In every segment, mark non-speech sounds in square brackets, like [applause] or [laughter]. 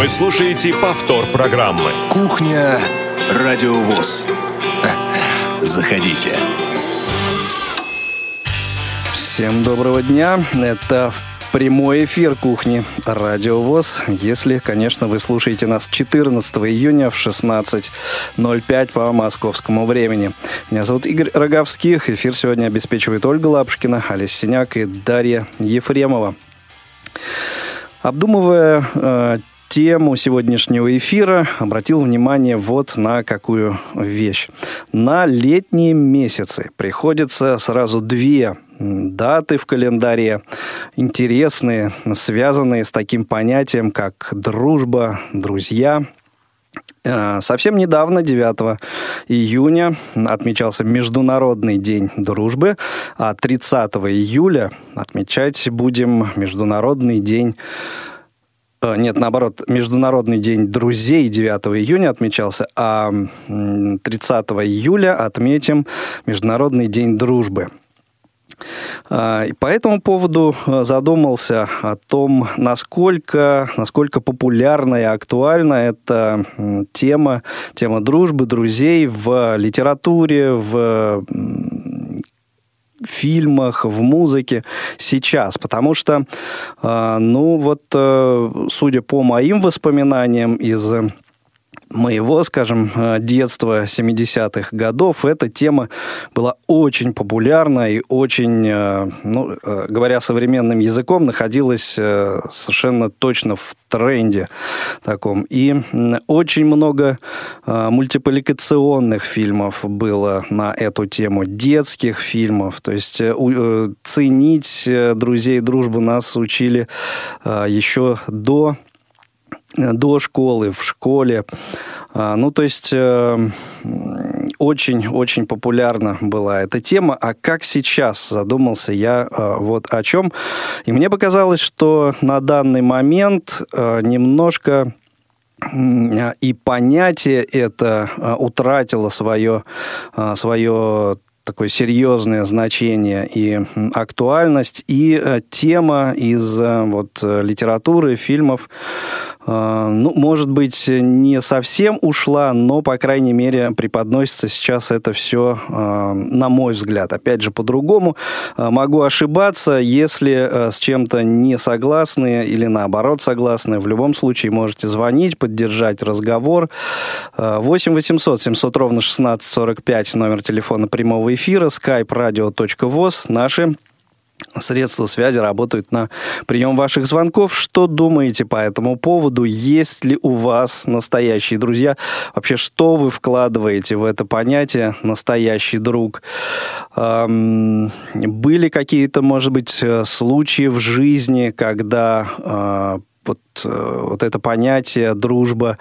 Вы слушаете повтор программы. Кухня Радиовоз. Заходите. Всем доброго дня. Это прямой эфир кухни Радио ВОЗ. Если, конечно, вы слушаете нас 14 июня в 16.05 по московскому времени. Меня зовут Игорь Роговских. Эфир сегодня обеспечивает Ольга Лапушкина, Олеся Синяк и Дарья Ефремова. Обдумывая э, тему сегодняшнего эфира обратил внимание вот на какую вещь. На летние месяцы приходится сразу две даты в календаре, интересные, связанные с таким понятием, как дружба, друзья. Э, совсем недавно, 9 июня, отмечался Международный день дружбы, а 30 июля отмечать будем Международный день нет, наоборот, Международный день друзей 9 июня отмечался, а 30 июля отметим Международный день дружбы. А, и по этому поводу э, задумался о том, насколько, насколько популярна и актуальна эта тема, тема дружбы, друзей в литературе, в фильмах, в музыке сейчас, потому что, э, ну вот, э, судя по моим воспоминаниям из моего, скажем, э, детства 70-х годов эта тема была очень популярна и очень, э, ну, э, говоря современным языком, находилась совершенно точно в тренде таком. И очень много мультипликационных фильмов было на эту тему, детских фильмов. То есть ценить друзей и дружбу нас учили еще до до школы, в школе. А, ну, то есть очень-очень э, популярна была эта тема. А как сейчас задумался я э, вот о чем? И мне показалось, что на данный момент э, немножко и понятие это утратило свое, свое такое серьезное значение и актуальность, и э, тема из э, вот, э, литературы, фильмов, ну, может быть, не совсем ушла, но, по крайней мере, преподносится сейчас это все, на мой взгляд. Опять же, по-другому. Могу ошибаться, если с чем-то не согласны или наоборот согласны. В любом случае можете звонить, поддержать разговор. 8 800 700 ровно 1645 номер телефона прямого эфира, skype radio.voz, наши средства связи работают на прием ваших звонков. Что думаете по этому поводу? Есть ли у вас настоящие друзья? Вообще, что вы вкладываете в это понятие «настоящий друг»? Эм, были какие-то, может быть, случаи в жизни, когда э, вот, э, вот это понятие дружба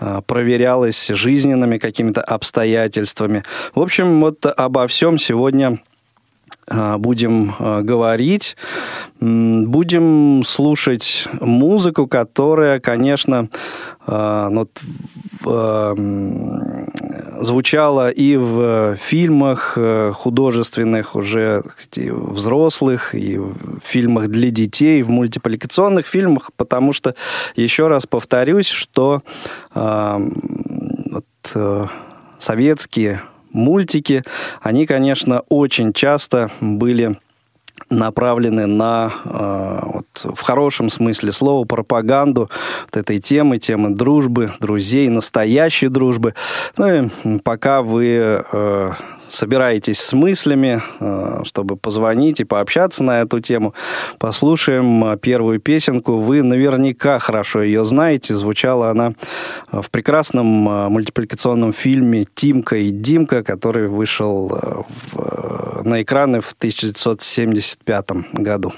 э, проверялось жизненными какими-то обстоятельствами. В общем, вот обо всем сегодня э, будем говорить. Будем слушать музыку, которая, конечно, ну, звучала и в фильмах э, художественных уже взрослых, и в фильмах для детей, в мультипликационных фильмах, потому что, еще раз повторюсь, что вот, э, советские мультики, они, конечно, очень часто были направлены на, э, вот, в хорошем смысле слова, пропаганду вот этой темы, темы дружбы, друзей, настоящей дружбы. Ну и пока вы э, собираетесь с мыслями, э, чтобы позвонить и пообщаться на эту тему, послушаем э, первую песенку. Вы наверняка хорошо ее знаете. Звучала она э, в прекрасном мультипликационном фильме «Тимка и Димка», который вышел в, на экраны в 1975 году.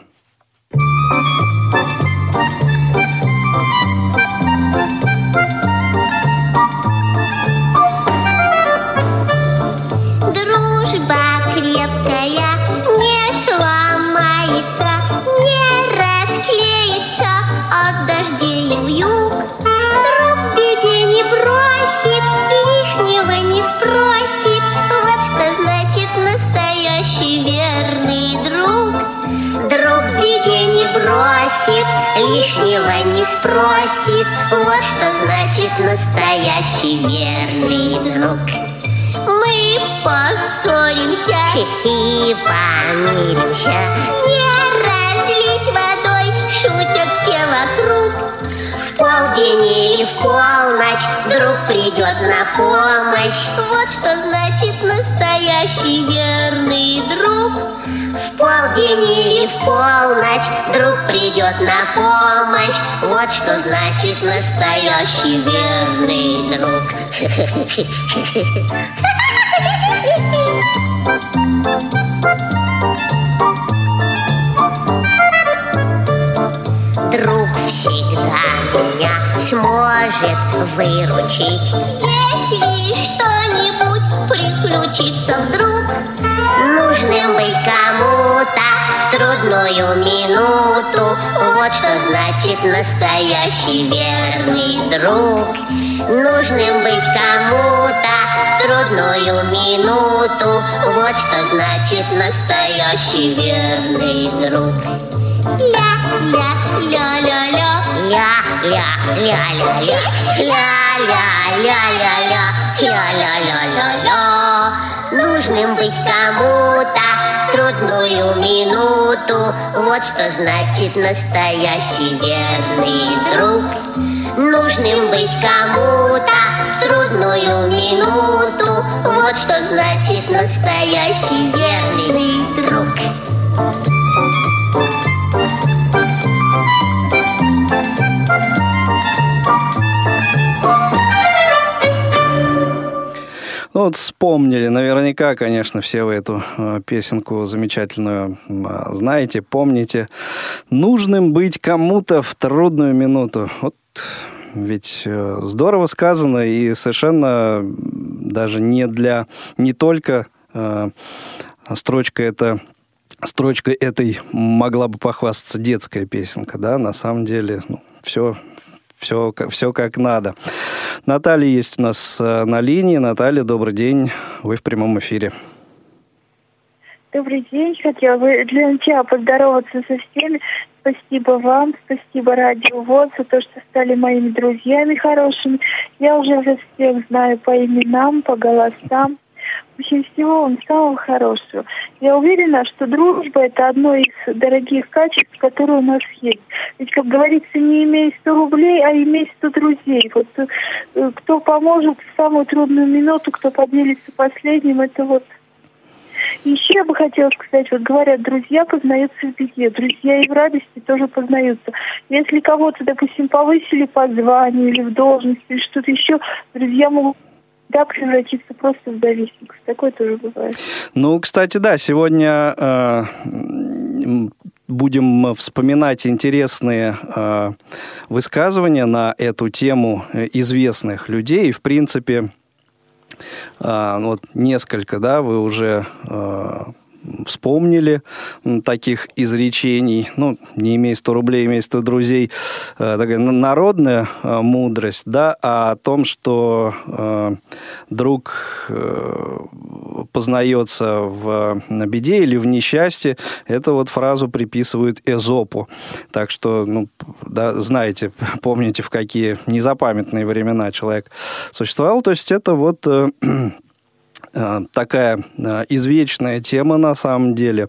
Бросит, лишнего не спросит. Вот что значит настоящий верный друг. Мы поссоримся и помиримся, не разлить водой, шутят все вокруг. В полдень или в полночь друг придет на помощь. Вот что значит настоящий верный друг. В полдень или в полночь друг придет на помощь. Вот что значит настоящий верный друг. Друг всегда меня сможет выручить, если что-нибудь приключится вдруг. Нужным быть кому-то в трудную минуту, вот что значит настоящий верный друг. Нужным быть кому-то в трудную минуту, вот что значит настоящий верный друг. Ля-ля-ля-ля-ля, ля-ля-ля-ля-ля, ля-ля-ля-ля-ля, ля-ля-ля-ля-ля. Нужным быть кому-то в трудную минуту, вот что значит настоящий верный друг. Нужным быть кому-то в трудную минуту, вот что значит настоящий верный вот вспомнили, наверняка, конечно, все вы эту э, песенку замечательную э, знаете, помните. Нужным быть кому-то в трудную минуту. Вот ведь э, здорово сказано и совершенно даже не для, не только э, строчка это строчка этой могла бы похвастаться детская песенка, да, на самом деле, ну, все, все, все как надо. Наталья есть у нас э, на линии. Наталья, добрый день. Вы в прямом эфире. Добрый день. Хотела бы для начала поздороваться со всеми. Спасибо вам, спасибо Радио ВОЗ за то, что стали моими друзьями хорошими. Я уже вас всех знаю по именам, по голосам. Общем, всего вам самого хорошего. Я уверена, что дружба – это одно из дорогих качеств, которые у нас есть. Ведь, как говорится, не имей 100 рублей, а имей 100 друзей. Вот э, кто поможет в самую трудную минуту, кто поделится последним, это вот еще я бы хотела сказать, вот говорят, друзья познаются в беде, друзья и в радости тоже познаются. Если кого-то, допустим, повысили по званию или в должности, или что-то еще, друзья могут да, превратиться просто в зависимость. Такое тоже бывает. Ну, кстати, да, сегодня э, будем вспоминать интересные э, высказывания на эту тему известных людей. И, в принципе, э, вот несколько, да, вы уже э, вспомнили таких изречений, ну, не имей 100 рублей, имей 100 друзей, э, такая народная э, мудрость, да, а о том, что э, друг познается в беде или в несчастье, это вот фразу приписывают Эзопу. Так что, ну, да, знаете, [laughs] помните, в какие незапамятные времена человек существовал. То есть это вот [clears throat] такая э, извечная тема на самом деле.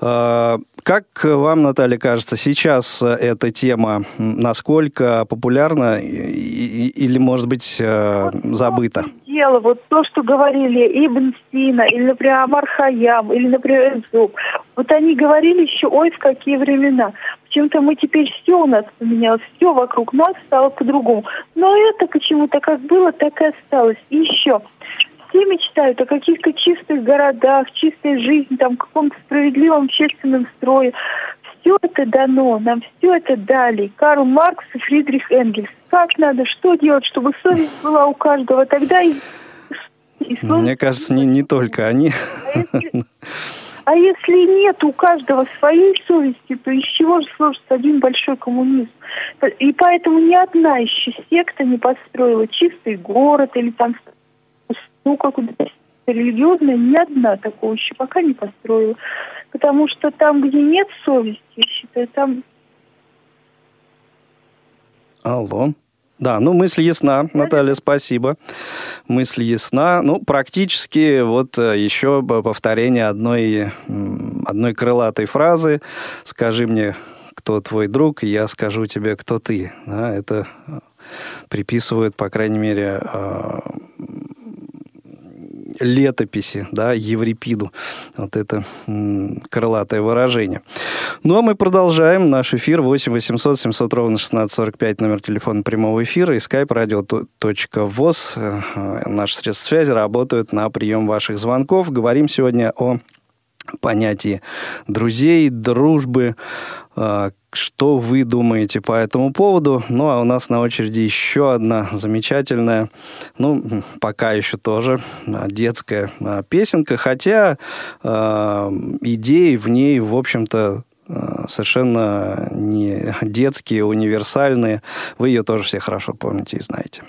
Э, как вам, Наталья, кажется, сейчас эта тема насколько популярна или, может быть, забыта? Дело, вот то, что говорили Ибн Сина, или, например, Амар Хаям, или, например, Зуб, вот они говорили еще, ой, в какие времена. Почему-то мы теперь все у нас поменялось, все вокруг нас стало по-другому. Но это почему-то как было, так и осталось. И еще, все мечтают о каких-то чистых городах, чистой жизни, там, каком-то справедливом общественном строе. Все это дано, нам все это дали. Карл Маркс и Фридрих Энгельс. Как надо, что делать, чтобы совесть была у каждого? Тогда и... и Мне кажется, не, не только они. А если, а если нет у каждого своей совести, то из чего же сложится один большой коммунизм? И поэтому ни одна еще секта не построила чистый город или там ну, как религиозная, ни одна такого еще пока не построила. Потому что там, где нет совести, я считаю, там Алло. Да, ну мысль ясна, Наталья, спасибо. Мысль ясна. Ну, практически вот э, еще повторение одной, одной крылатой фразы. Скажи мне, кто твой друг, я скажу тебе, кто ты. Да, это э, приписывают, по крайней мере, э, летописи, да, Еврипиду. Вот это крылатое выражение. Ну, а мы продолжаем наш эфир 8 800 700 ровно 1645, номер телефона прямого эфира и skype radio.voz. Э, наши средства связи работают на прием ваших звонков. Говорим сегодня о понятии друзей, дружбы, э, что вы думаете по этому поводу? Ну, а у нас на очереди еще одна замечательная, ну, пока еще тоже а, детская а, песенка, хотя э, идеи в ней, в общем-то, совершенно не детские, универсальные. Вы ее тоже все хорошо помните и знаете.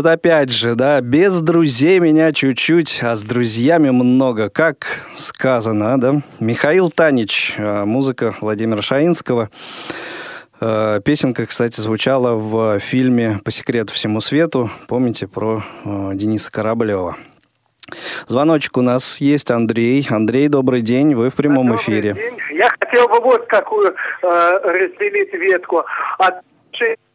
Вот опять же, да, без друзей меня чуть-чуть, а с друзьями много, как сказано, да. Михаил Танич, э, музыка Владимира Шаинского. Э, песенка, кстати, звучала в фильме «По секрету всему свету». Помните про э, Дениса Кораблева? Звоночек у нас есть Андрей. Андрей, добрый день, вы в прямом добрый эфире. День. Я хотел бы вот какую э, разделить ветку. От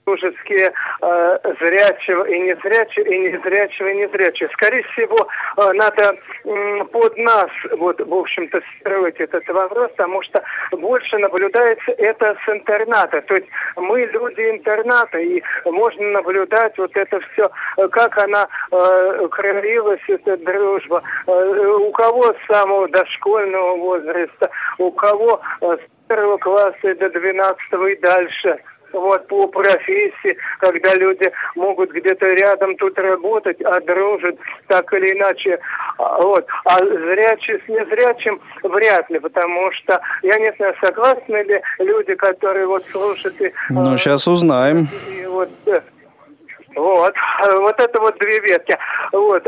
дружеские э, зрячего и незрячего, и незрячего и незрячего. Скорее всего, э, надо э, под нас, вот, в общем-то, строить этот вопрос, потому что больше наблюдается это с интерната. То есть мы люди интерната, и можно наблюдать вот это все, как она э, крылилась, эта дружба. Э, у кого с самого дошкольного возраста, у кого э, с первого класса до двенадцатого и дальше – вот по профессии, когда люди могут где-то рядом тут работать, а дружат так или иначе. А, вот. А зрячий с незрячим вряд ли, потому что я не знаю, согласны ли люди, которые вот слушают... И, ну, сейчас узнаем. И вот, э, вот, [laughs] вот это вот две ветки. Вот.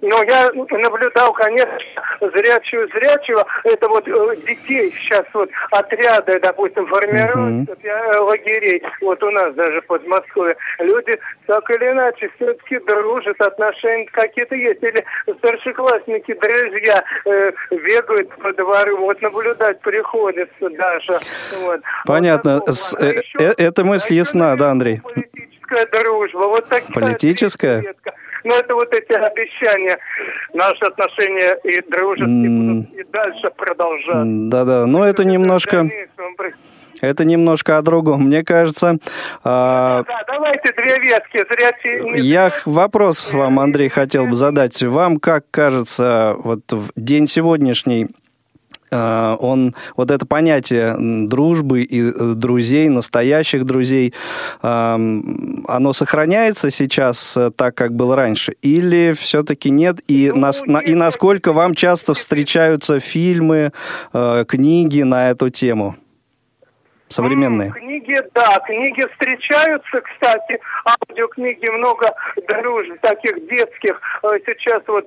Но я наблюдал, конечно, зрячую зрячего. Это вот э, детей сейчас вот отряды, допустим, формируют uh-huh. лагерей. Вот у нас даже под Москвой. Люди так или иначе все-таки дружат, отношения какие-то есть. Или старшеклассники, друзья э, бегают по двору. Вот наблюдать приходится даже. Вот. Понятно. Вот С, э, э, эта мысль ясна, да, Андрей? Политическая дружба. Вот такая [laughs] политическая? Ну, это вот эти обещания, наши отношения и дружеские mm. будут и дальше продолжаться. Да-да, но это, это немножко... Это немножко о другом. Мне кажется... А... Да, давайте две ветки. Зря Я вопрос вам, Андрей, хотел бы задать. Вам как кажется, вот в день сегодняшний он вот это понятие дружбы и э, друзей, настоящих друзей, эм, оно сохраняется сейчас э, так, как было раньше, или все-таки нет? И, ну, нас, нет, и насколько вам часто встречаются фильмы, книги на эту тему? Современные? Книги, да, книги встречаются, кстати, аудиокниги много дружб, таких детских. Сейчас вот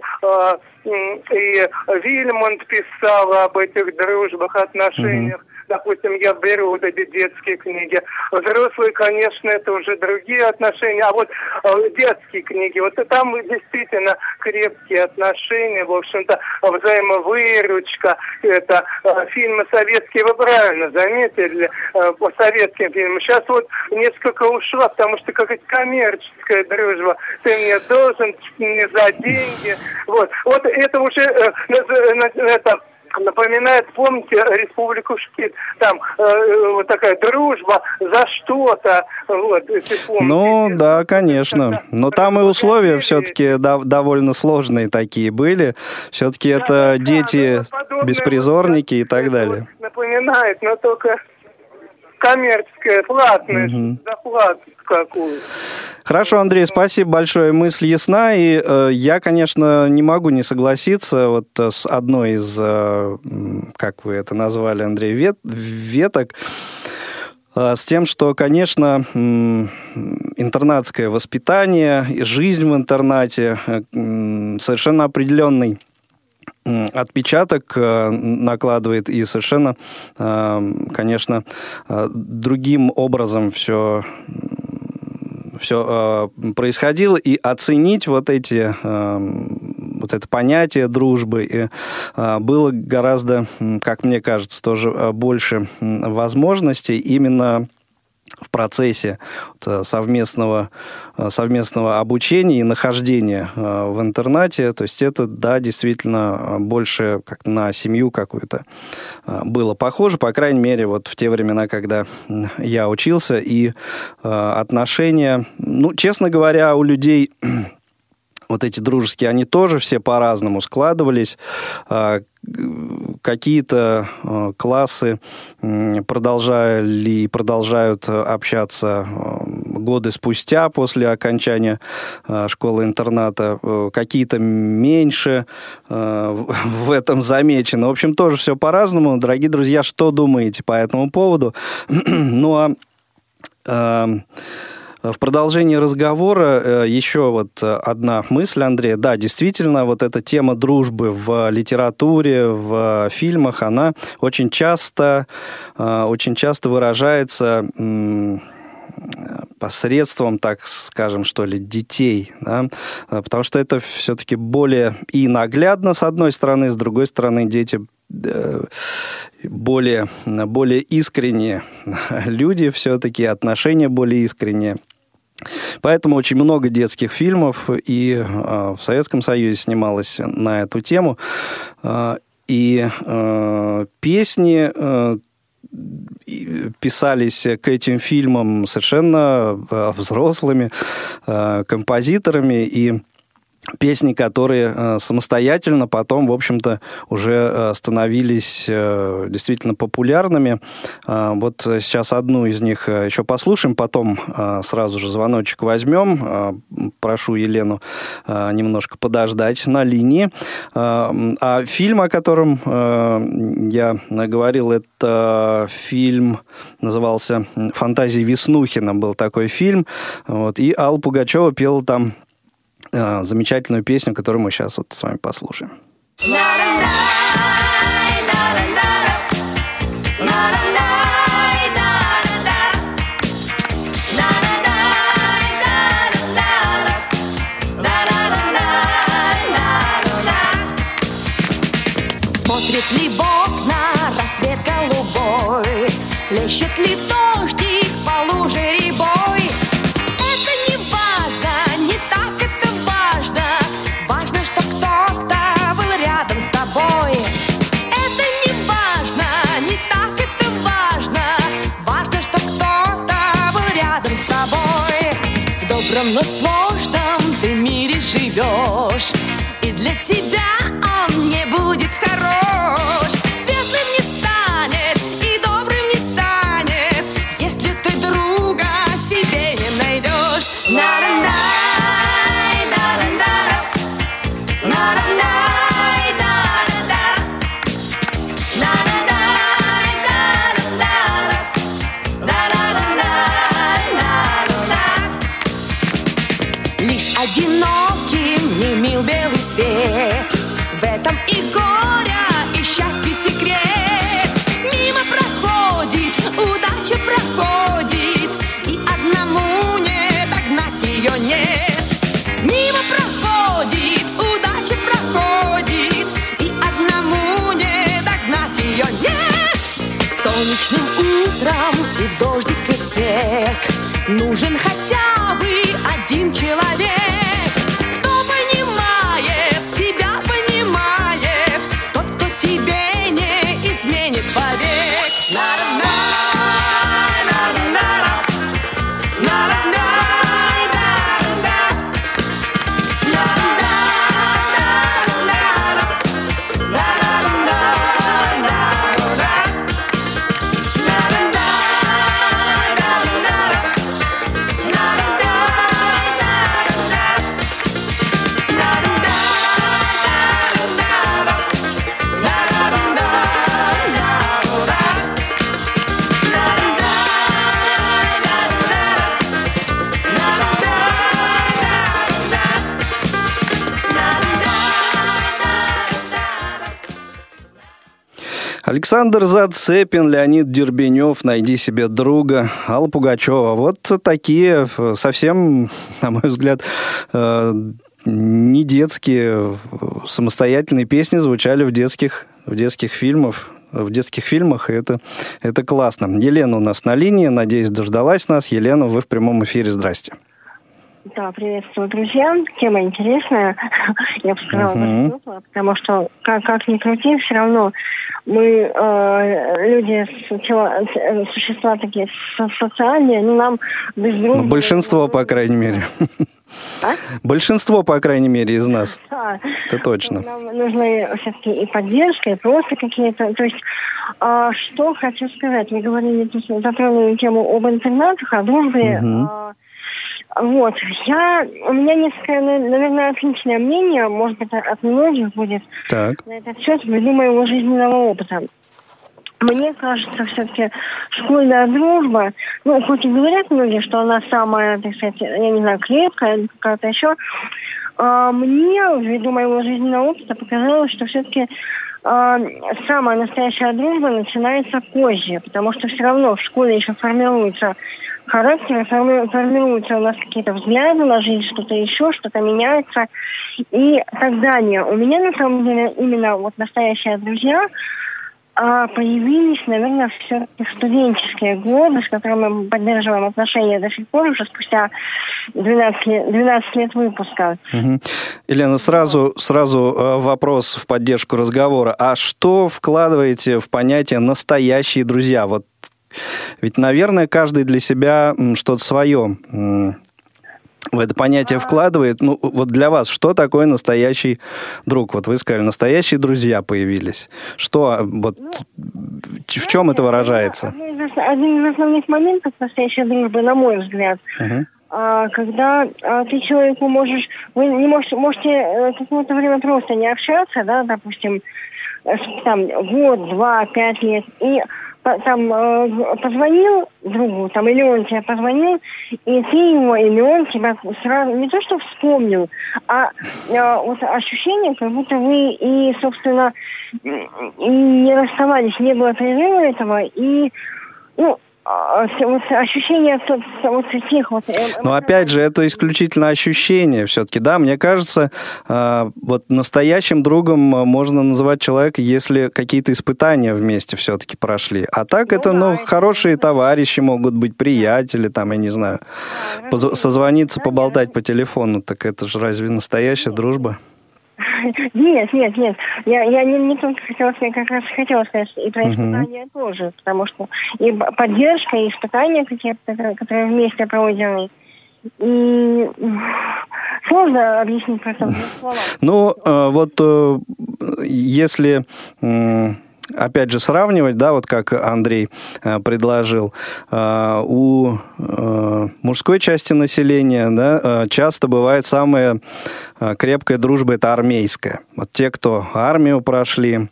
и Вильмонт писал об этих дружбах, отношениях допустим, я беру вот эти детские книги. Взрослые, конечно, это уже другие отношения, а вот э, детские книги, вот там действительно крепкие отношения, в общем-то, взаимовыручка, это э, фильмы советские, вы правильно заметили, э, по советским фильмам. Сейчас вот несколько ушла, потому что какая-то коммерческая дружба. Ты мне должен не за деньги. Вот, вот это уже это напоминает, помните, Республику Шкит, там э, э, вот такая дружба за что-то, вот, если помните. Ну, да, конечно. Но там и условия все-таки дов- довольно сложные такие были. Все-таки да, это да, дети, да, беспризорники вот, и так далее. Напоминает, но только коммерческая, платная, угу. за какую. Хорошо, Андрей, спасибо большое. Мысль ясна. И э, я, конечно, не могу не согласиться вот э, с одной из, э, как вы это назвали, Андрей, вет, веток э, с тем, что, конечно, интернатское воспитание, жизнь в интернате э, совершенно определенный отпечаток э, накладывает и совершенно, э, конечно, э, другим образом все все происходило, и оценить вот эти вот это понятие дружбы и, было гораздо, как мне кажется, тоже больше возможностей именно в процессе э, совместного, э, совместного обучения и нахождения э, в интернате. То есть это, да, действительно больше как на семью какую-то было похоже, по крайней мере, вот в те времена, когда я учился, и отношения, ну, честно говоря, у людей вот эти дружеские, они тоже все по-разному складывались. А, какие-то а, классы продолжали и продолжают общаться а, годы спустя после окончания школы-интерната, какие-то меньше [laughs] в этом замечено. В общем, тоже все по-разному. Дорогие друзья, что думаете по этому поводу? [clears throat] ну а в продолжении разговора э, еще вот одна мысль, Андрей. Да, действительно, вот эта тема дружбы в литературе, в фильмах, она очень часто, э, очень часто выражается посредством, так скажем, что ли, детей, да? Э, потому что это все-таки более и наглядно, с одной стороны, с другой стороны, дети более, более искренние [laughs] люди все-таки, отношения более искренние. Поэтому очень много детских фильмов и э, в Советском Союзе снималось на эту тему. Э, и э, песни э, писались к этим фильмам совершенно взрослыми э, композиторами и песни, которые э, самостоятельно потом, в общем-то, уже э, становились э, действительно популярными. Э, вот сейчас одну из них э, еще послушаем, потом э, сразу же звоночек возьмем. Э, прошу Елену э, немножко подождать на линии. Э, а фильм, о котором э, я говорил, это фильм, назывался «Фантазии Веснухина», был такой фильм. Вот, и Алла Пугачева пела там замечательную песню, которую мы сейчас вот с вами послушаем. Смотрит В добром, но сложном ты мире живешь. И для тебя он не будет хорош. Нужен хотя Александр Зацепин, Леонид Дербенев, «Найди себе друга», Алла Пугачева. Вот такие э, совсем, на мой взгляд, э, не детские э, самостоятельные песни звучали в детских, в детских фильмах. В детских фильмах, и это, это классно. Елена у нас на линии, надеюсь, дождалась нас. Елена, вы в прямом эфире, здрасте. Да, приветствую, друзья. Тема интересная, [laughs] я бы сказала, теплая, потому что, как, как ни крути, все равно мы, э, люди, тела- э, существа такие со- социальные, ну, нам без дружбы... Ну, большинство, по крайней мере. А? Большинство, по крайней мере, из нас. [laughs] Да. Это точно. Нам нужны все-таки и поддержка, и просто какие-то... То есть, а, что хочу сказать. Вы говорили, затронули тему об интернатах, о дружбе. Мгм. А, вот. Я... У меня несколько, на- наверное, отличное мнение, может быть, от многих будет Так. на этот счет ввиду моего жизненного опыта. Мне кажется, все-таки школьная дружба, ну, хоть и говорят многие, что она самая, так сказать, я не знаю, крепкая или какая-то еще, а, мне, ввиду моего жизненного опыта, показалось, что все-таки самая настоящая дружба начинается позже, потому что все равно в школе еще формируется характер, форми- формируются у нас какие-то взгляды на жизнь, что-то еще, что-то меняется и так далее. У меня на самом деле именно вот настоящие друзья а появились, наверное, все-таки студенческие годы, с которыми мы поддерживаем отношения до сих пор, уже спустя 12 лет, 12 лет выпуска. Мгм. Елена, сразу, сразу э, вопрос в поддержку разговора. А что вкладываете в понятие «настоящие друзья»? Вот ведь, наверное, каждый для себя что-то свое в это понятие вкладывает. Ну, вот для вас, что такое настоящий друг? Вот вы сказали, настоящие друзья появились. Что, а, вот, ч- в чем это выражается? Один из, один из основных моментов настоящей дружбы, на мой взгляд, Мгм. а, когда а, ты человеку можешь, вы не можете, можете э, какое-то время просто не общаться, да, допустим, э, там год, два, пять лет, и там э, позвонил другу, там или он тебе позвонил, и ты его, или он тебя сразу не то что вспомнил, а э, вот ощущение, как будто вы и, собственно, и не расставались, не было перерыва этого, и ну, ощущение от- от- вот э, Но опять же, это исключительно ощущение все-таки, да. Мне кажется, э, вот настоящим другом э, можно называть человека, если какие-то испытания вместе все-таки прошли. А так это, ну, хорошие товарищи могут быть, приятели, там, я не знаю, созвониться, поболтать по телефону. Так это же разве настоящая дружба? [laughs] Нет, нет, нет. Я, я не, не только хотела сказать, как раз хотела сказать, и про испытания тоже, потому что и поддержка, и испытания какие-то, которые, вместе пройдены. И сложно объяснить просто [laughs] словах. Ну, э, вот э, если, опять же, сравнивать, да, вот как Андрей э, предложил, э, у э, мужской части населения, да, часто бывает самая крепкая дружба – это армейская. Вот те, кто армию прошли,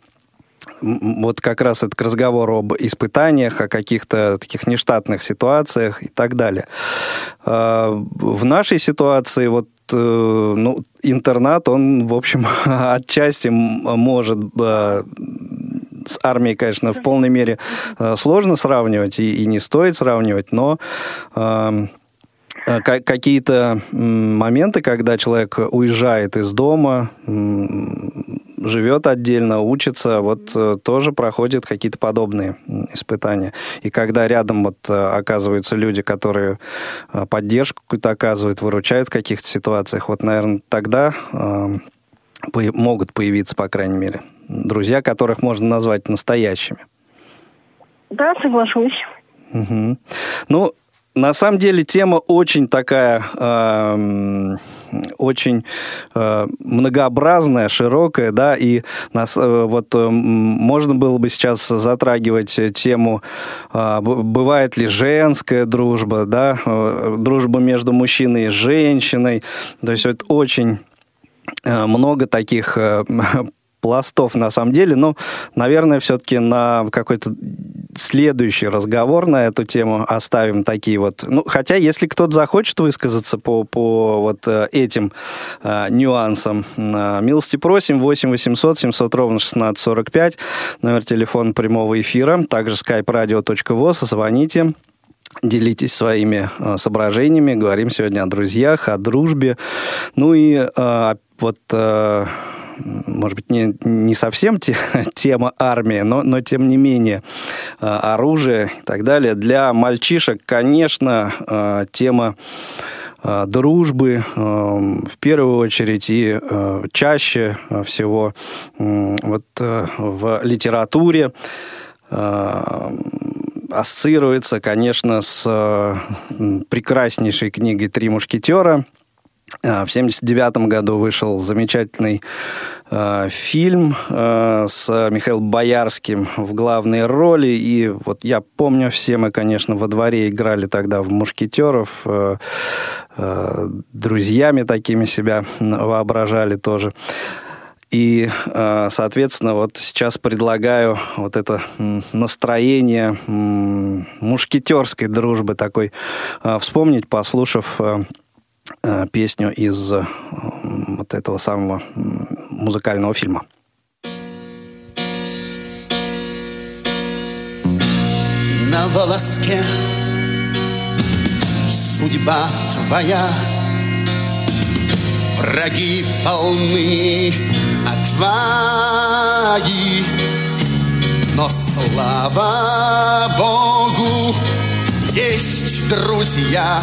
вот как раз это к разговору об испытаниях, о каких-то таких нештатных ситуациях и так далее. В нашей ситуации вот ну, интернат, он, в общем, [laughs] отчасти может с армией, конечно, в полной мере э, сложно сравнивать и, и не стоит сравнивать, но э, э, ка- какие-то моменты, когда человек уезжает из дома, живет отдельно, учится, вот э, тоже проходит какие-то подобные испытания. И когда рядом вот оказываются люди, которые поддержку какую-то оказывают, выручают в каких-то ситуациях, вот, наверное, тогда э, по- могут появиться, по крайней мере, друзья, которых можно назвать настоящими. Да, соглашусь. Мгм. Ну, на самом деле тема очень такая, эм, очень э, многообразная, широкая, да, и нас э, вот э, можно было бы сейчас затрагивать э, тему, э, бывает ли женская дружба, да, э, дружба между мужчиной и женщиной, то есть вот очень э, много таких э, [laughs] пластов на самом деле. Но, наверное, все-таки на какой-то следующий разговор на эту тему оставим такие вот. Ну, хотя, если кто-то захочет высказаться по, по вот э, этим э, нюансам, э, милости просим, 8 800 700 ровно 1645, номер телефона прямого эфира, также skype-radio.voz, звоните. Делитесь своими э, соображениями. Говорим сегодня о друзьях, о дружбе. Ну и э, вот, э, может быть, не, не совсем те, [laughs] тема армии, но, но тем не менее э, оружие и так далее. Для мальчишек, конечно, э, тема дружбы в первую очередь и чаще всего вот в литературе ассоциируется, конечно, с прекраснейшей книгой «Три мушкетера». А, В 1979 году вышел замечательный э, фильм э, с Михаилом Боярским в главной роли. И вот я помню, все мы, конечно, во дворе играли тогда в мушкетеров, э, э, друзьями такими себя воображали тоже. И, э, соответственно, вот сейчас предлагаю вот это настроение мушкетерской дружбы такой э, вспомнить, послушав э, э, песню из э, вот этого самого музыкального фильма. на волоске Судьба твоя Враги полны отваги Но слава Богу, есть друзья.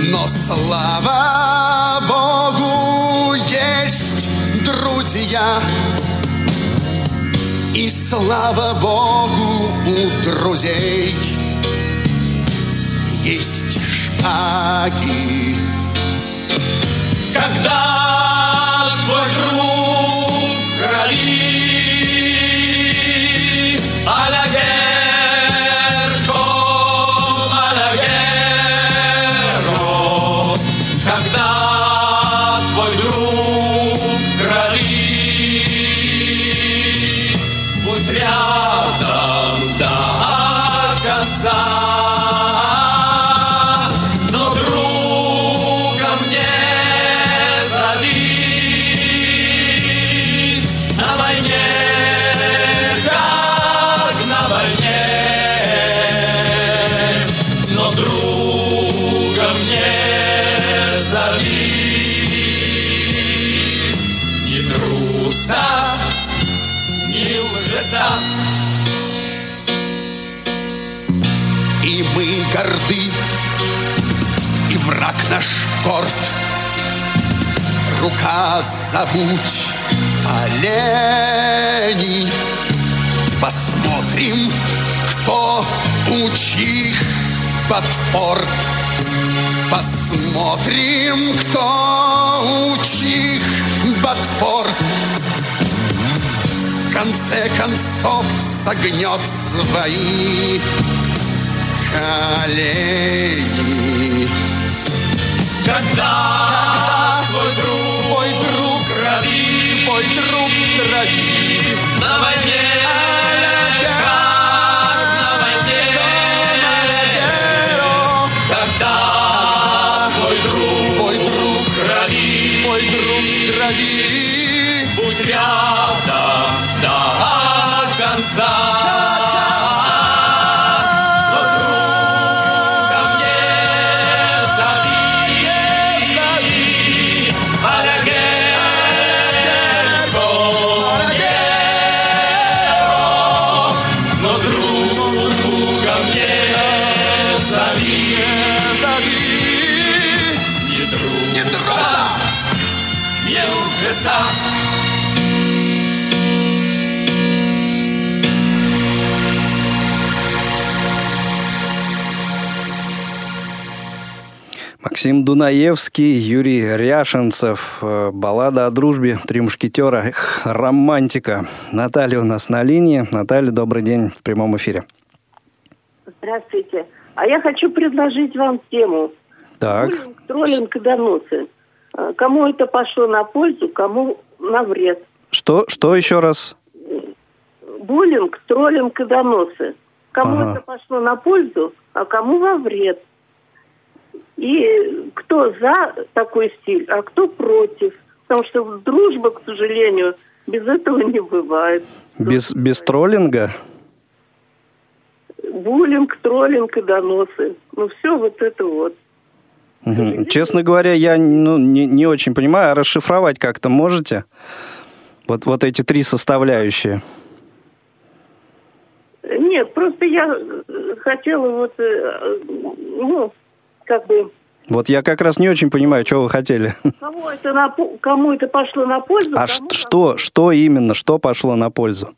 Но слава Богу, есть друзья. И слава Богу, у друзей есть шпаги. Горд. Рука забудь оленей. Посмотрим, кто учих Батфорд. Посмотрим, кто учих Батфорд. В конце концов согнет свои колени. Когда твой друг, Твой друг, крови, твой друг крови, на войне, твой друг крови, будь рядом Максим Дунаевский, Юрий Ряшенцев, э, баллада о дружбе, три мушкетера, Эх, романтика. Наталья у нас на линии. Наталья, добрый день в прямом эфире. Здравствуйте. А я хочу предложить вам тему. Так, Буллинг, троллинг и доносы. А, Кому это пошло на пользу, кому на вред. что, что еще раз? Буллинг, троллинг и доносы. Кому Ага. это пошло на пользу, а кому во вред. И кто за такой стиль, а кто против. Потому что дружба, к сожалению, без этого не бывает. Без, без троллинга? Буллинг, троллинг и доносы. Ну, все вот это вот. Честно говоря, я ну, не, не очень понимаю, а расшифровать как-то можете? Вот, вот эти три составляющие. Нет, просто я хотела вот, э, ну, как бы, Вот я как раз не очень понимаю, что вы хотели. кому это, на, кому это пошло на пользу, А кому ш- на- что, что именно, что пошло на пользу?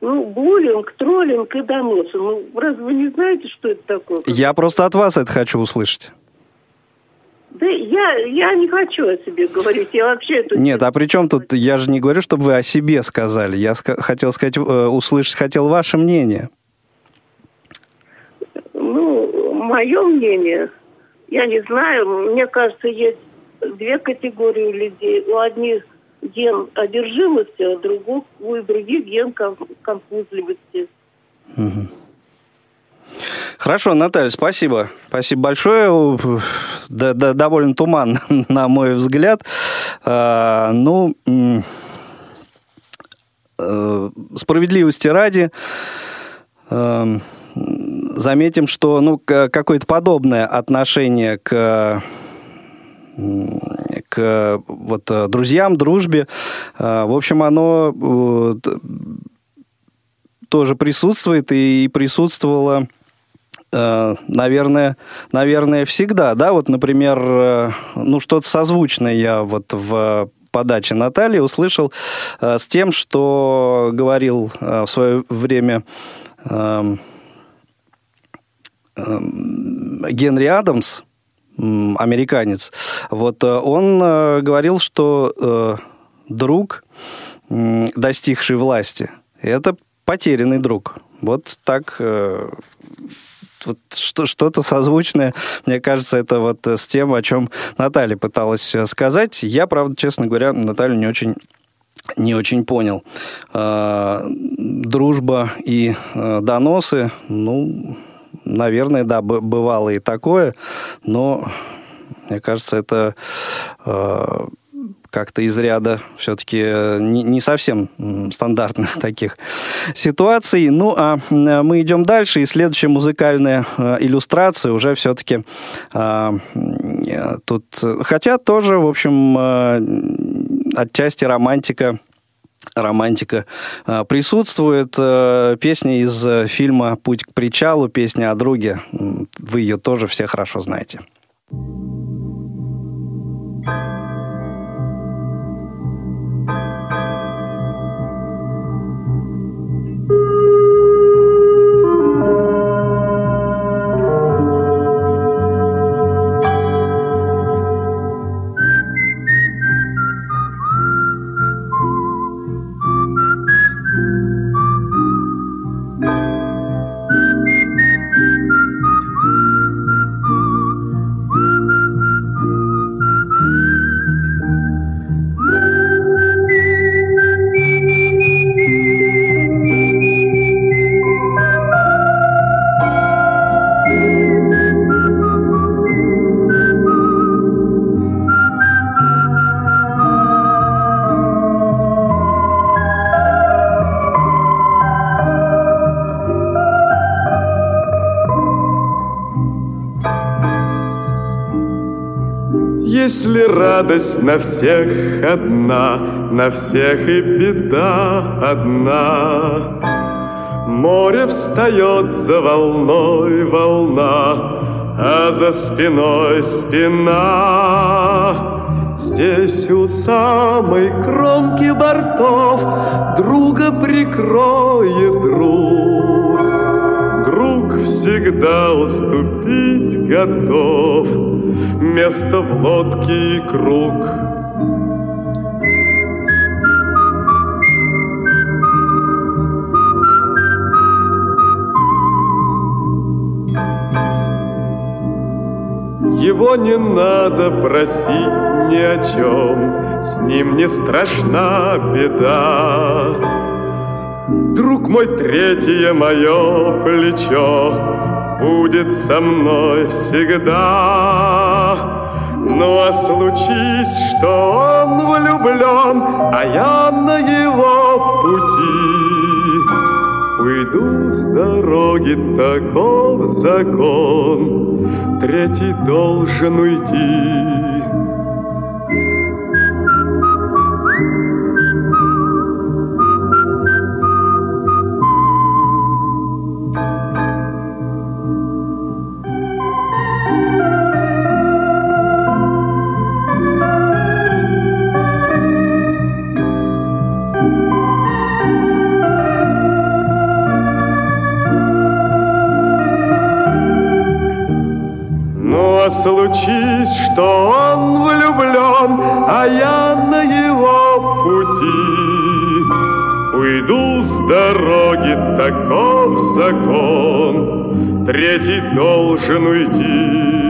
Ну, буллинг, троллинг и доносы. Ну, разве вы не знаете, что это такое? Я просто от вас это хочу услышать. Да я, я не хочу о себе говорить. Я вообще это... Нет, а при чем тут, я же не говорю, чтобы вы о себе сказали. Я ска- хотел сказать, э, услышать хотел ваше мнение. Ну, мое мнение, я не знаю, мне кажется, есть две категории людей. У одних ген одержимости, а других, у других ген конфузливости. Хорошо, Наталья, спасибо. Спасибо большое. Да, да, довольно туман, [laughs] на мой взгляд. А, ну, э, справедливости ради, эм, заметим, что ну, какое-то подобное отношение к, к вот, друзьям, дружбе. В общем, оно тоже присутствует и присутствовало наверное, наверное, всегда, да, вот, например, ну, что-то созвучное я вот в подаче Натальи услышал э, с тем, что говорил э, в свое время э, э, Генри Адамс, американец. Вот э, он э, говорил, что э, друг, достигший власти, это потерянный друг. Вот так вот что-то созвучное, мне кажется, это вот с тем, о чем Наталья пыталась сказать. Я, правда, честно говоря, Наталью не очень не очень понял. Дружба и доносы, ну, наверное, да, бывало и такое, но мне кажется, это как-то из ряда все-таки э, не, не совсем стандартных [laughs] таких ситуаций. Ну, а мы идем дальше, и следующая музыкальная э, иллюстрация уже все-таки а, э, тут... Хотя тоже, в общем, отчасти романтика романтика присутствует. Песня из фильма «Путь к причалу», песня о друге. Вы ее тоже все хорошо знаете. Если радость на всех одна, на всех и беда одна. Море встает за волной волна, а за спиной спина. Здесь у самой кромки бортов друга прикроет друг. Друг всегда уступить готов — место в лодке и круг. Его не надо просить ни о чем, С ним не страшна беда. Друг мой, третье мое плечо Будет со мной всегда. Ну а случись, что он влюблен, а я на его пути. Уйду с дороги, таков закон, третий должен уйти. Дороги, таков закон, третий должен уйти.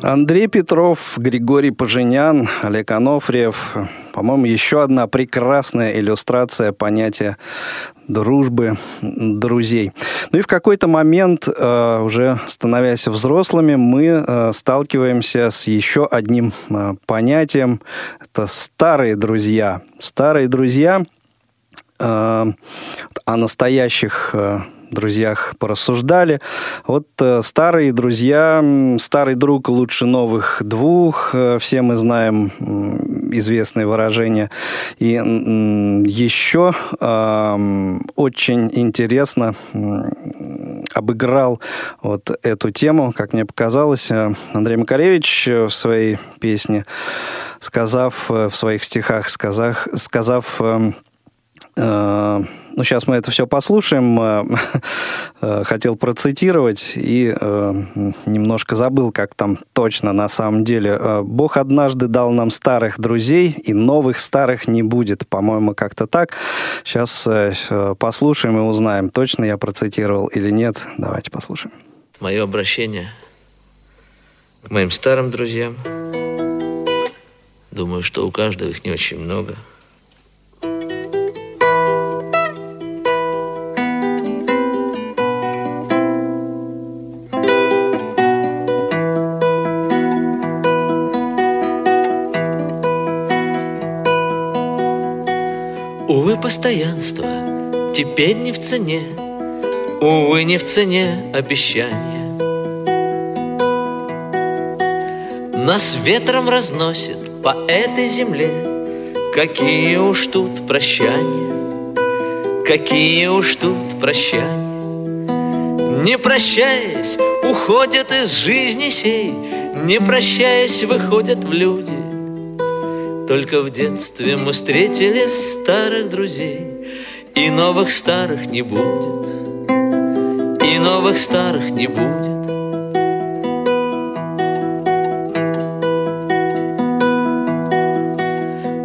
Андрей Петров, Григорий Поженян, Олег Анофриев. По-моему, еще одна прекрасная иллюстрация понятия дружбы друзей. Ну и в какой-то момент, э, уже становясь взрослыми, мы э, сталкиваемся с еще одним э, понятием. Это старые друзья. Старые друзья о настоящих друзьях порассуждали. Вот э, старые друзья, старый друг лучше новых двух, э, все мы знаем э, известное выражение. И э, еще э, очень интересно э, обыграл вот эту тему, как мне показалось, э, Андрей Макаревич в своей песне, сказав в своих стихах, сказав, сказав ну, сейчас мы это все послушаем. Э, [laughs] э, хотел процитировать и э, немножко забыл, как там точно на самом деле. Бог однажды дал нам старых друзей, и новых старых не будет. По-моему, как-то так. Сейчас послушаем и узнаем, точно я процитировал или нет. Давайте послушаем. Мое обращение к моим старым друзьям. Думаю, что у каждого их не очень много – постоянство теперь не в цене, Увы, не в цене обещания. Нас ветром разносит по этой земле, Какие уж тут прощания, Какие уж тут прощания. Не прощаясь, уходят из жизни сей, Не прощаясь, выходят в люди. Только в детстве мы встретили старых друзей, И новых старых не будет, и новых старых не будет.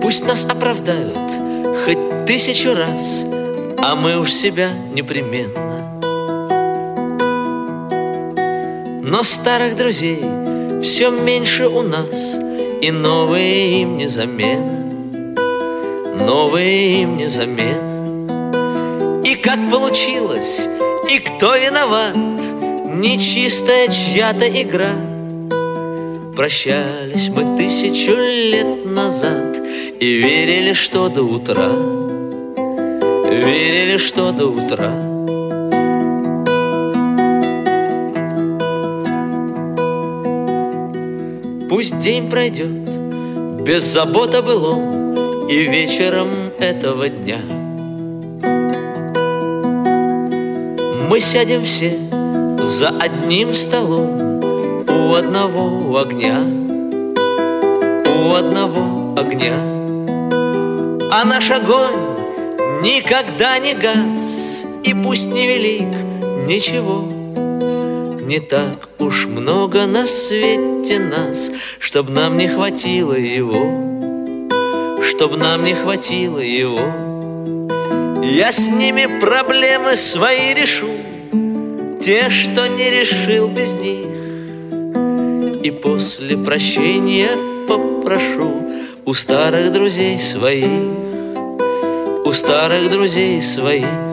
Пусть нас оправдают хоть тысячу раз, А мы уж себя непременно. Но старых друзей все меньше у нас — и новые им не замена, новые им не замена. И как получилось, и кто виноват, нечистая чья-то игра. Прощались мы тысячу лет назад и верили, что до утра, верили, что до утра. Пусть день пройдет без забот о былом И вечером этого дня. Мы сядем все за одним столом У одного огня У одного огня. А наш огонь никогда не гас И пусть не велик ничего Не так уж много на свете нас, Чтоб нам не хватило его, Чтоб нам не хватило его. Я с ними проблемы свои решу, Те, что не решил без них. И после прощения попрошу У старых друзей своих, У старых друзей своих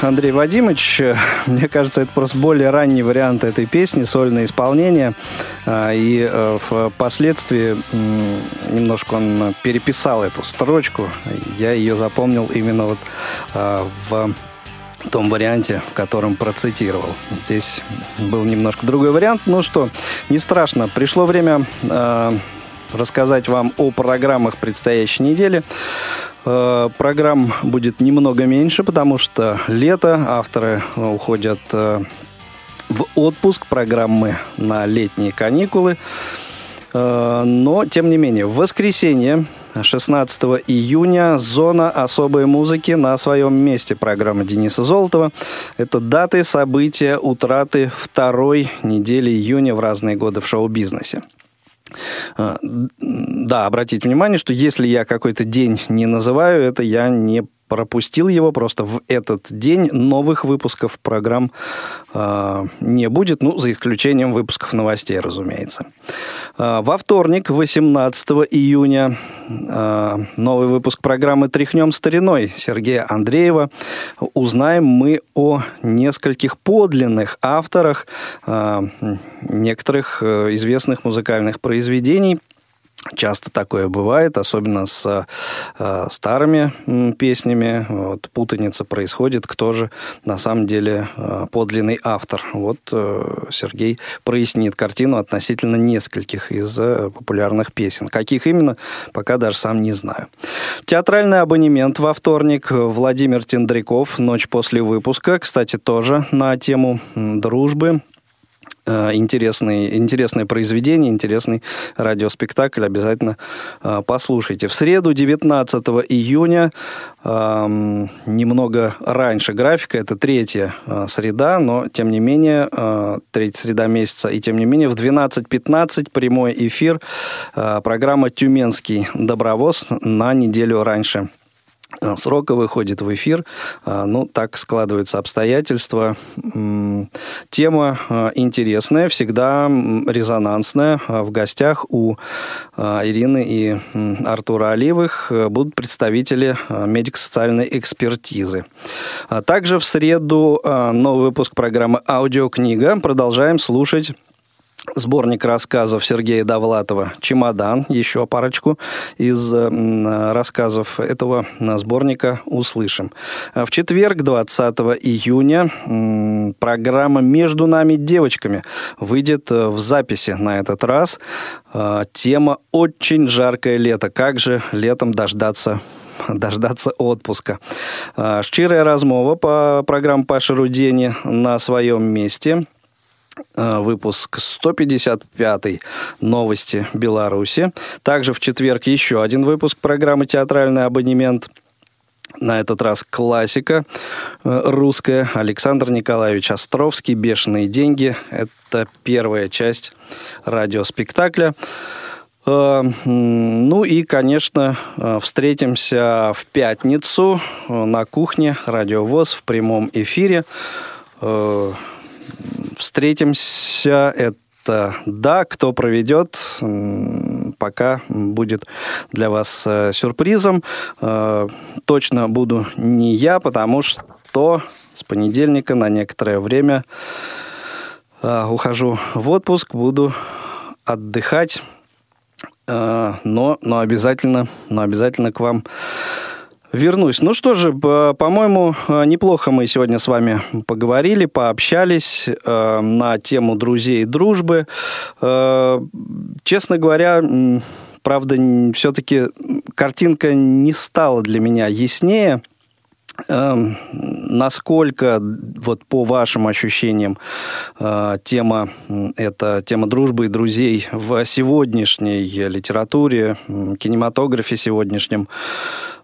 Андрей Вадимович. Мне кажется, это просто более ранний вариант этой песни, сольное исполнение. А, и э, впоследствии немножко он переписал эту строчку. Я ее запомнил именно вот а, в том варианте, в котором процитировал. Здесь был немножко другой вариант. Ну что, не страшно. Пришло время э, рассказать вам о программах предстоящей недели. Э, программ будет немного меньше, потому что лето, авторы уходят э, в отпуск, программы на летние каникулы. Э, но, тем не менее, в воскресенье 16 июня «Зона особой музыки» на своем месте. Программа Дениса Золотова. Это даты, события, утраты второй недели июня в разные годы в шоу-бизнесе. А, да, обратите внимание, что если я какой-то день не называю, это я не пропустил его, просто в этот день новых выпусков программ э, не будет, ну, за исключением выпусков новостей, разумеется. Э, во вторник, 18 июня, э, новый выпуск программы «Тряхнем стариной» Сергея Андреева. Узнаем мы о нескольких подлинных авторах э, некоторых э, известных музыкальных произведений – Часто такое бывает, особенно с э, старыми песнями. Вот, путаница происходит, кто же на самом деле э, подлинный автор. Вот э, Сергей прояснит картину относительно нескольких из э, популярных песен. Каких именно, пока даже сам не знаю. Театральный абонемент во вторник. Владимир Тендряков «Ночь после выпуска». Кстати, тоже на тему дружбы интересный, интересное произведение, интересный радиоспектакль. Обязательно э, послушайте. В среду, 19 июня, эм, немного раньше графика, это третья э, среда, но тем не менее, третья среда месяца, и тем не менее в 12.15 прямой эфир программа «Тюменский добровоз» на неделю раньше Э, срока выходит в эфир. Э, ну, так складываются обстоятельства. Тема э, интересная, всегда резонансная. В гостях у Ирины и Артура Оливых будут представители медико-социальной экспертизы. Также в среду новый выпуск программы «Аудиокнига». Продолжаем слушать сборник рассказов Сергея Довлатова «Чемодан», еще парочку из рассказов этого сборника услышим. В четверг, 20 июня, программа «Между нами девочками» выйдет э, в записи на этот раз. Э, тема «Очень жаркое лето». Как же летом дождаться дождаться отпуска. Э, Щирая размова по программе Паши Рудени на своем месте – выпуск 155 «Новости Беларуси». Также в четверг еще один выпуск программы «Театральный абонемент». На этот раз классика э, русская. Александр Николаевич Островский «Бешеные деньги». Это первая часть радиоспектакля. Э, ну и, конечно, встретимся в пятницу на кухне «Радио ВОЗ» в прямом эфире встретимся. Это да, кто проведет, пока будет для вас э, сюрпризом. Э, точно буду не я, потому что с понедельника на некоторое время э, ухожу в отпуск, буду отдыхать, но, но обязательно, но обязательно к вам вернусь. Ну что же, по-моему, неплохо мы сегодня с вами поговорили, пообщались э, на тему друзей и дружбы. Э, честно говоря, правда, все-таки картинка не стала для меня яснее. Э, насколько, вот по вашим ощущениям, э, тема, это тема дружбы и друзей в сегодняшней литературе, кинематографе сегодняшнем,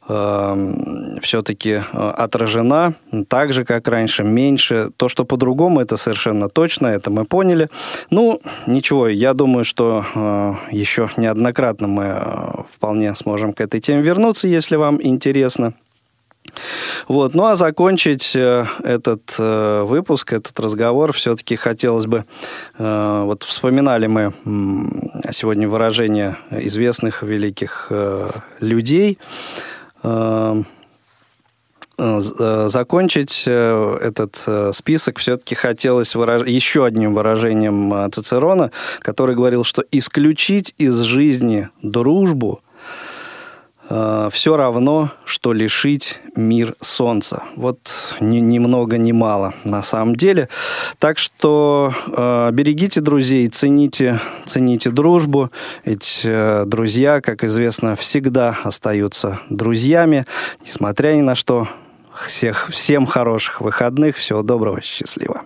все-таки э, отражена, так же, как раньше, меньше. То, что по-другому, это совершенно точно, это мы поняли. Ну, ничего, я думаю, что э, еще неоднократно мы э, вполне сможем к этой теме вернуться, если вам интересно. Вот. Ну а закончить этот выпуск, этот разговор все-таки хотелось бы... вот вспоминали мы сегодня выражение известных великих людей. Эм, э, э, закончить э, этот список. Все-таки хотелось выраж... еще одним выражением Цицерона, который говорил, что исключить из жизни дружбу Э, все равно, что лишить мир солнца. Вот ни, ни много ни мало на самом деле. Так что э, берегите друзей, цените, цените дружбу. Ведь э, друзья, как известно, всегда остаются друзьями, несмотря ни на что. Всех, всем хороших выходных, всего доброго, счастливо.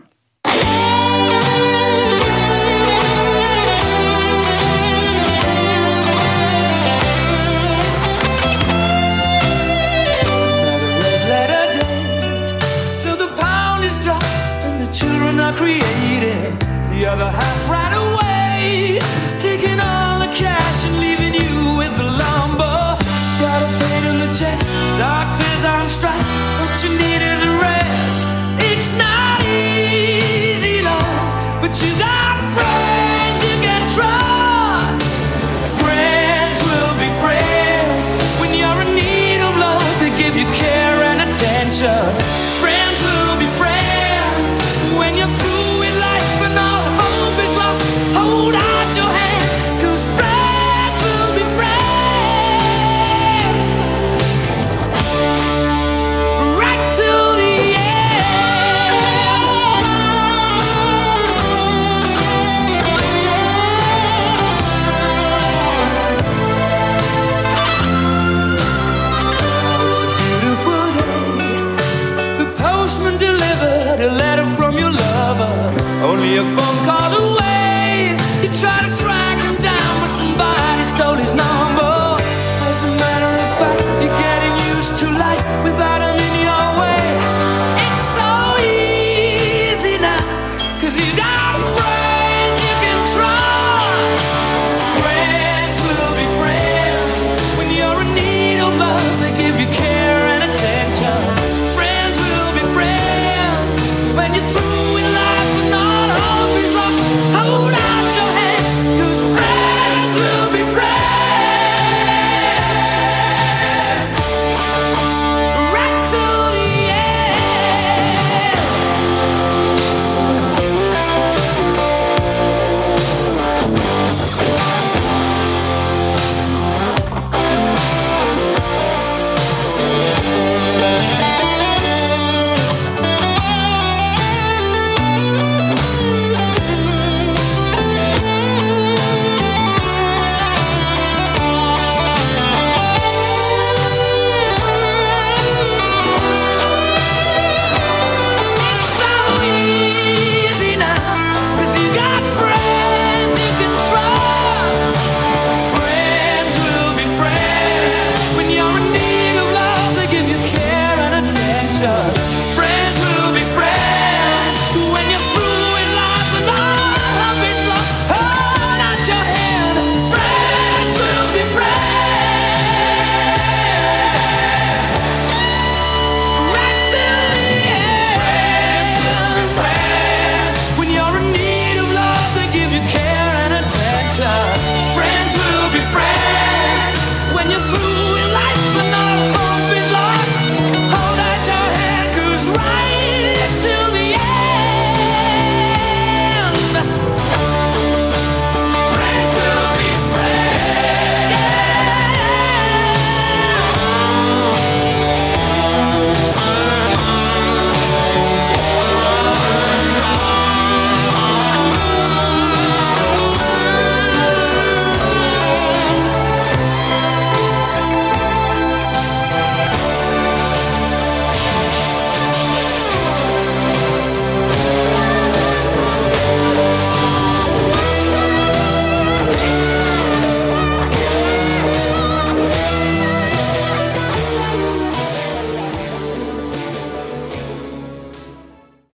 Other half